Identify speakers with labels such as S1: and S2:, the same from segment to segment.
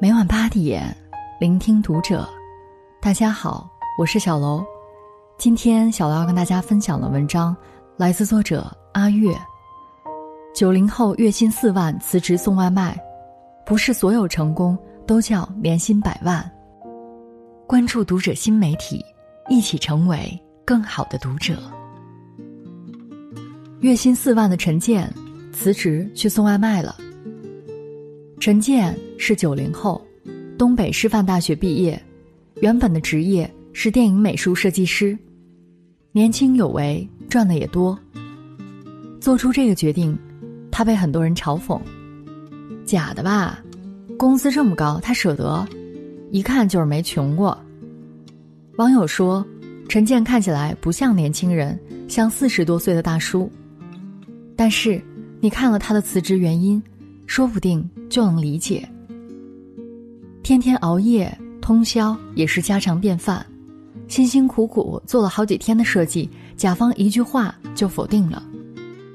S1: 每晚八点，聆听读者。大家好，我是小楼。今天小楼要跟大家分享的文章来自作者阿月。九零后月薪四万辞职送外卖，不是所有成功都叫年薪百万。关注读者新媒体，一起成为更好的读者。月薪四万的陈建辞职去送外卖了。陈建是九零后，东北师范大学毕业，原本的职业是电影美术设计师，年轻有为，赚的也多。做出这个决定，他被很多人嘲讽：“假的吧？工资这么高，他舍得？一看就是没穷过。”网友说：“陈建看起来不像年轻人，像四十多岁的大叔。”但是，你看了他的辞职原因。说不定就能理解。天天熬夜通宵也是家常便饭，辛辛苦苦做了好几天的设计，甲方一句话就否定了。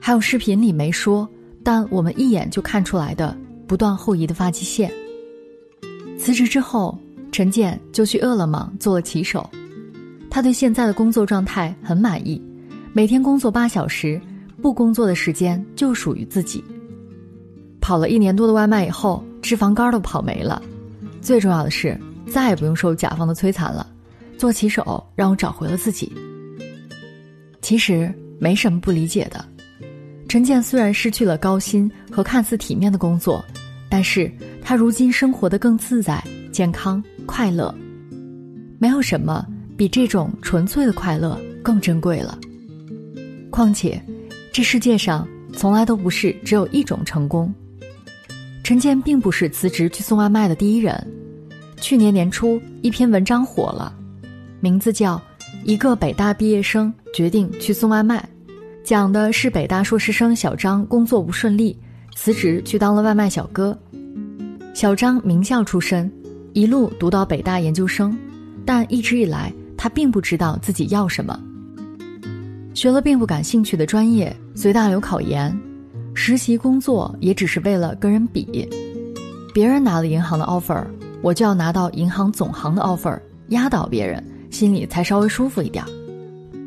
S1: 还有视频里没说，但我们一眼就看出来的不断后移的发际线。辞职之后，陈建就去饿了么做了骑手，他对现在的工作状态很满意，每天工作八小时，不工作的时间就属于自己。跑了一年多的外卖以后，脂肪肝都跑没了。最重要的是，再也不用受甲方的摧残了。做骑手让我找回了自己。其实没什么不理解的。陈建虽然失去了高薪和看似体面的工作，但是他如今生活的更自在、健康、快乐。没有什么比这种纯粹的快乐更珍贵了。况且，这世界上从来都不是只有一种成功。陈建并不是辞职去送外卖的第一人。去年年初，一篇文章火了，名字叫《一个北大毕业生决定去送外卖》，讲的是北大硕士生小张工作不顺利，辞职去当了外卖小哥。小张名校出身，一路读到北大研究生，但一直以来他并不知道自己要什么，学了并不感兴趣的专业，随大流考研。实习工作也只是为了跟人比，别人拿了银行的 offer，我就要拿到银行总行的 offer，压倒别人，心里才稍微舒服一点。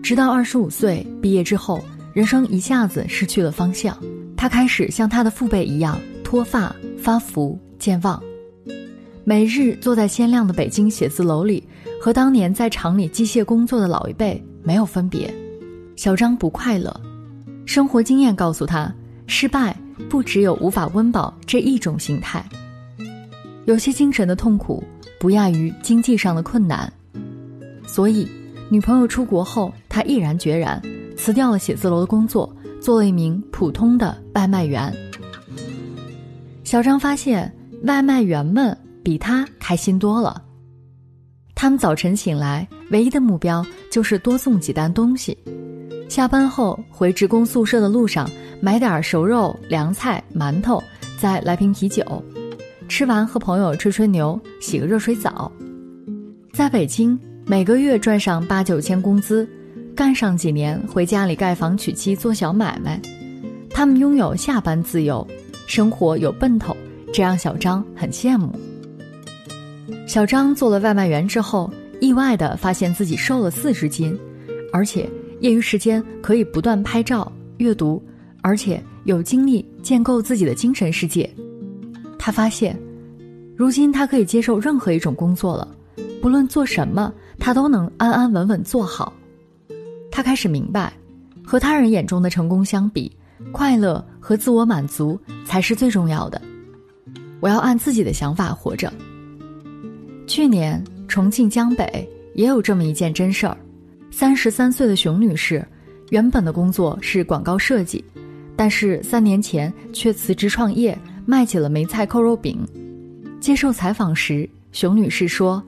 S1: 直到二十五岁毕业之后，人生一下子失去了方向，他开始像他的父辈一样脱发、发福、健忘，每日坐在鲜亮的北京写字楼里，和当年在厂里机械工作的老一辈没有分别。小张不快乐，生活经验告诉他。失败不只有无法温饱这一种形态，有些精神的痛苦不亚于经济上的困难，所以女朋友出国后，他毅然决然辞掉了写字楼的工作，做了一名普通的外卖员。小张发现外卖员们比他开心多了，他们早晨醒来，唯一的目标就是多送几单东西。下班后回职工宿舍的路上，买点熟肉、凉菜、馒头，再来瓶啤酒，吃完和朋友吹吹牛，洗个热水澡。在北京，每个月赚上八九千工资，干上几年，回家里盖房娶妻做小买卖。他们拥有下班自由，生活有奔头，这让小张很羡慕。小张做了外卖员之后，意外的发现自己瘦了四十斤，而且。业余时间可以不断拍照、阅读，而且有精力建构自己的精神世界。他发现，如今他可以接受任何一种工作了，不论做什么，他都能安安稳稳做好。他开始明白，和他人眼中的成功相比，快乐和自我满足才是最重要的。我要按自己的想法活着。去年重庆江北也有这么一件真事儿。三十三岁的熊女士，原本的工作是广告设计，但是三年前却辞职创业，卖起了梅菜扣肉饼。接受采访时，熊女士说：“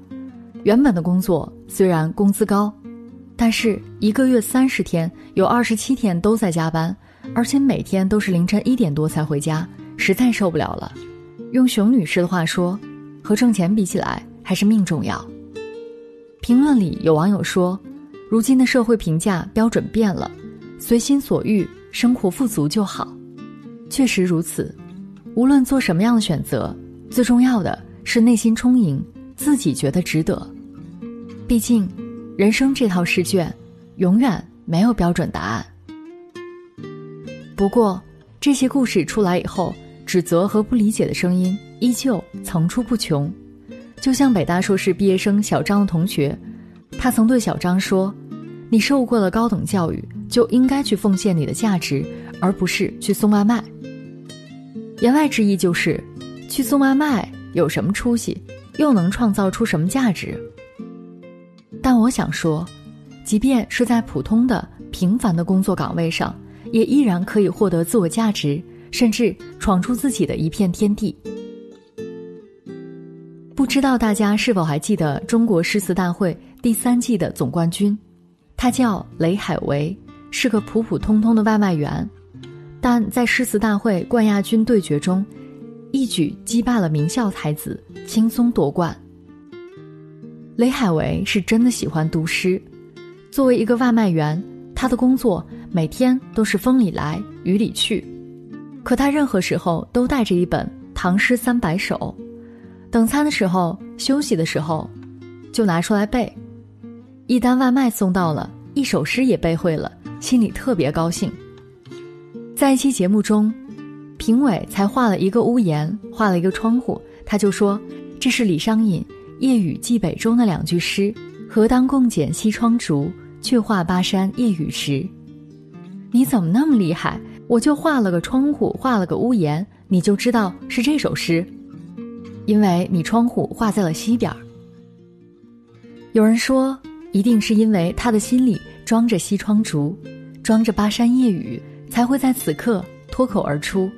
S1: 原本的工作虽然工资高，但是一个月三十天，有二十七天都在加班，而且每天都是凌晨一点多才回家，实在受不了了。”用熊女士的话说：“和挣钱比起来，还是命重要。”评论里有网友说。如今的社会评价标准变了，随心所欲，生活富足就好。确实如此，无论做什么样的选择，最重要的是内心充盈，自己觉得值得。毕竟，人生这套试卷，永远没有标准答案。不过，这些故事出来以后，指责和不理解的声音依旧层出不穷。就像北大硕士毕业生小张的同学，他曾对小张说：“你受过了高等教育，就应该去奉献你的价值，而不是去送外卖。”言外之意就是，去送外卖有什么出息，又能创造出什么价值？但我想说，即便是在普通的、平凡的工作岗位上，也依然可以获得自我价值，甚至闯出自己的一片天地。不知道大家是否还记得中国诗词大会第三季的总冠军？他叫雷海为，是个普普通通的外卖员，但在诗词大会冠亚军对决中，一举击败了名校才子，轻松夺冠。雷海为是真的喜欢读诗，作为一个外卖员，他的工作每天都是风里来雨里去，可他任何时候都带着一本《唐诗三百首》。等餐的时候，休息的时候，就拿出来背。一单外卖送到了，一首诗也背会了，心里特别高兴。在一期节目中，评委才画了一个屋檐，画了一个窗户，他就说：“这是李商隐《夜雨寄北》中的两句诗：‘何当共剪西窗烛，却话巴山夜雨时。’你怎么那么厉害？我就画了个窗户，画了个屋檐，你就知道是这首诗。”因为你窗户画在了西边。有人说，一定是因为他的心里装着西窗烛，装着巴山夜雨，才会在此刻脱口而出。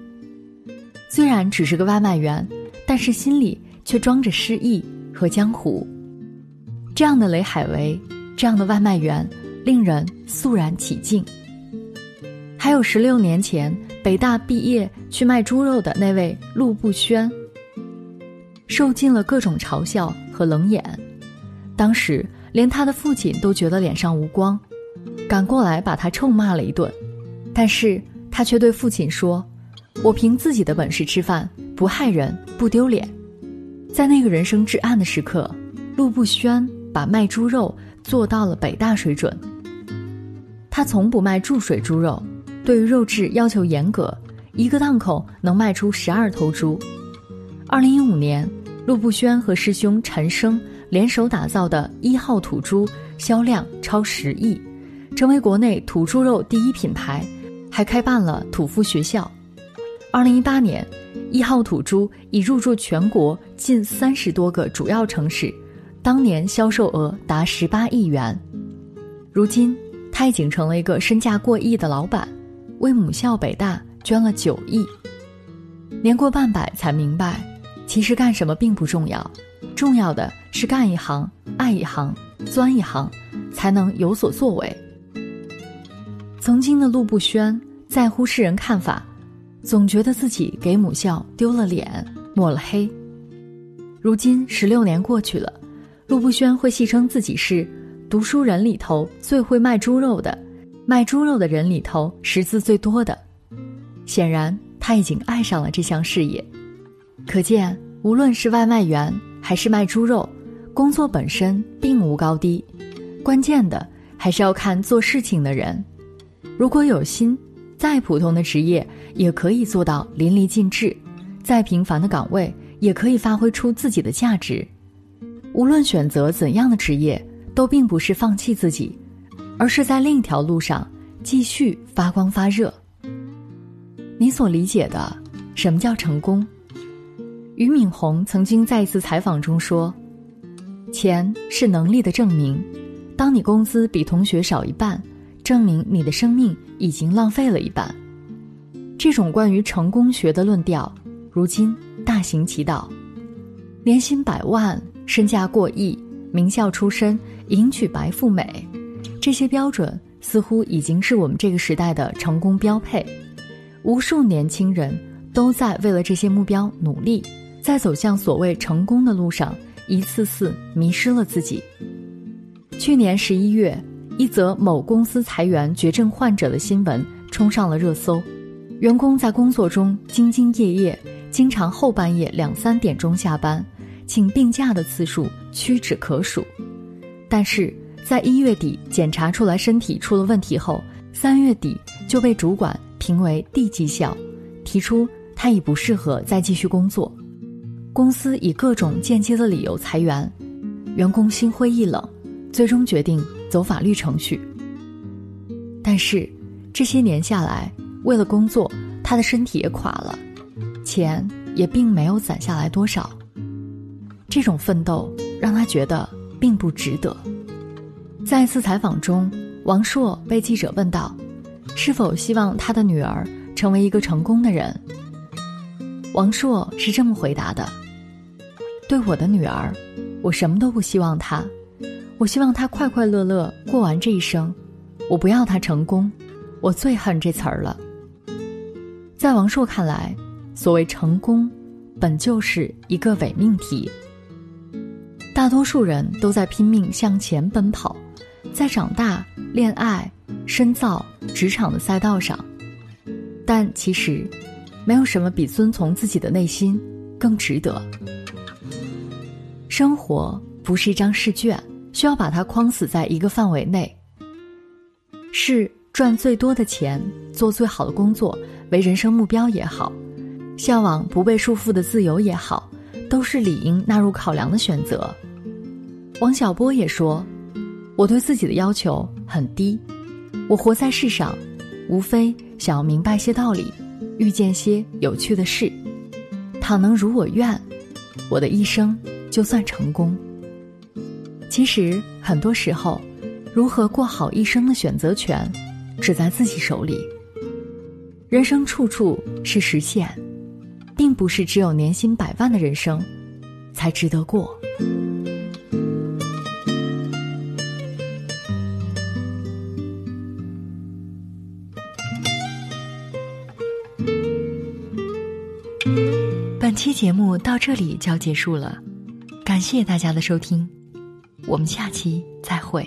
S1: 虽然只是个外卖员，但是心里却装着诗意和江湖。这样的雷海为，这样的外卖员，令人肃然起敬。还有十六年前北大毕业去卖猪肉的那位陆步轩。受尽了各种嘲笑和冷眼，当时连他的父亲都觉得脸上无光，赶过来把他臭骂了一顿。但是他却对父亲说：“我凭自己的本事吃饭，不害人，不丢脸。”在那个人生至暗的时刻，陆步轩把卖猪肉做到了北大水准。他从不卖注水猪肉，对于肉质要求严格，一个档口能卖出十二头猪。二零一五年。陆步轩和师兄陈升联手打造的一号土猪销量超十亿，成为国内土猪肉第一品牌，还开办了土夫学校。二零一八年，一号土猪已入驻全国近三十多个主要城市，当年销售额达十八亿元。如今，他已经成了一个身价过亿的老板，为母校北大捐了九亿。年过半百才明白。其实干什么并不重要，重要的是干一行、爱一行、钻一行，才能有所作为。曾经的陆步轩在乎世人看法，总觉得自己给母校丢了脸、抹了黑。如今十六年过去了，陆步轩会戏称自己是读书人里头最会卖猪肉的，卖猪肉的人里头识字最多的。显然，他已经爱上了这项事业。可见，无论是外卖员还是卖猪肉，工作本身并无高低，关键的还是要看做事情的人。如果有心，再普通的职业也可以做到淋漓尽致；再平凡的岗位也可以发挥出自己的价值。无论选择怎样的职业，都并不是放弃自己，而是在另一条路上继续发光发热。你所理解的什么叫成功？俞敏洪曾经在一次采访中说：“钱是能力的证明。当你工资比同学少一半，证明你的生命已经浪费了一半。”这种关于成功学的论调，如今大行其道。年薪百万、身价过亿、名校出身、迎娶白富美，这些标准似乎已经是我们这个时代的成功标配。无数年轻人都在为了这些目标努力。在走向所谓成功的路上，一次次迷失了自己。去年十一月，一则某公司裁员绝症患者的新闻冲上了热搜。员工在工作中兢兢业业，经常后半夜两三点钟下班，请病假的次数屈指可数。但是在一月底检查出来身体出了问题后，三月底就被主管评为低绩效，提出他已不适合再继续工作。公司以各种间接的理由裁员，员工心灰意冷，最终决定走法律程序。但是这些年下来，为了工作，他的身体也垮了，钱也并没有攒下来多少。这种奋斗让他觉得并不值得。在一次采访中，王朔被记者问到：“是否希望他的女儿成为一个成功的人？”王朔是这么回答的。对我的女儿，我什么都不希望她，我希望她快快乐乐过完这一生。我不要她成功，我最恨这词儿了。在王朔看来，所谓成功，本就是一个伪命题。大多数人都在拼命向前奔跑，在长大、恋爱、深造、职场的赛道上，但其实，没有什么比遵从自己的内心更值得。生活不是一张试卷，需要把它框死在一个范围内。是赚最多的钱、做最好的工作为人生目标也好，向往不被束缚的自由也好，都是理应纳入考量的选择。王小波也说：“我对自己的要求很低，我活在世上，无非想要明白些道理，遇见些有趣的事。倘能如我愿，我的一生。”就算成功。其实很多时候，如何过好一生的选择权，只在自己手里。人生处处是实现，并不是只有年薪百万的人生，才值得过。本期节目到这里就要结束了。感谢大家的收听，我们下期再会。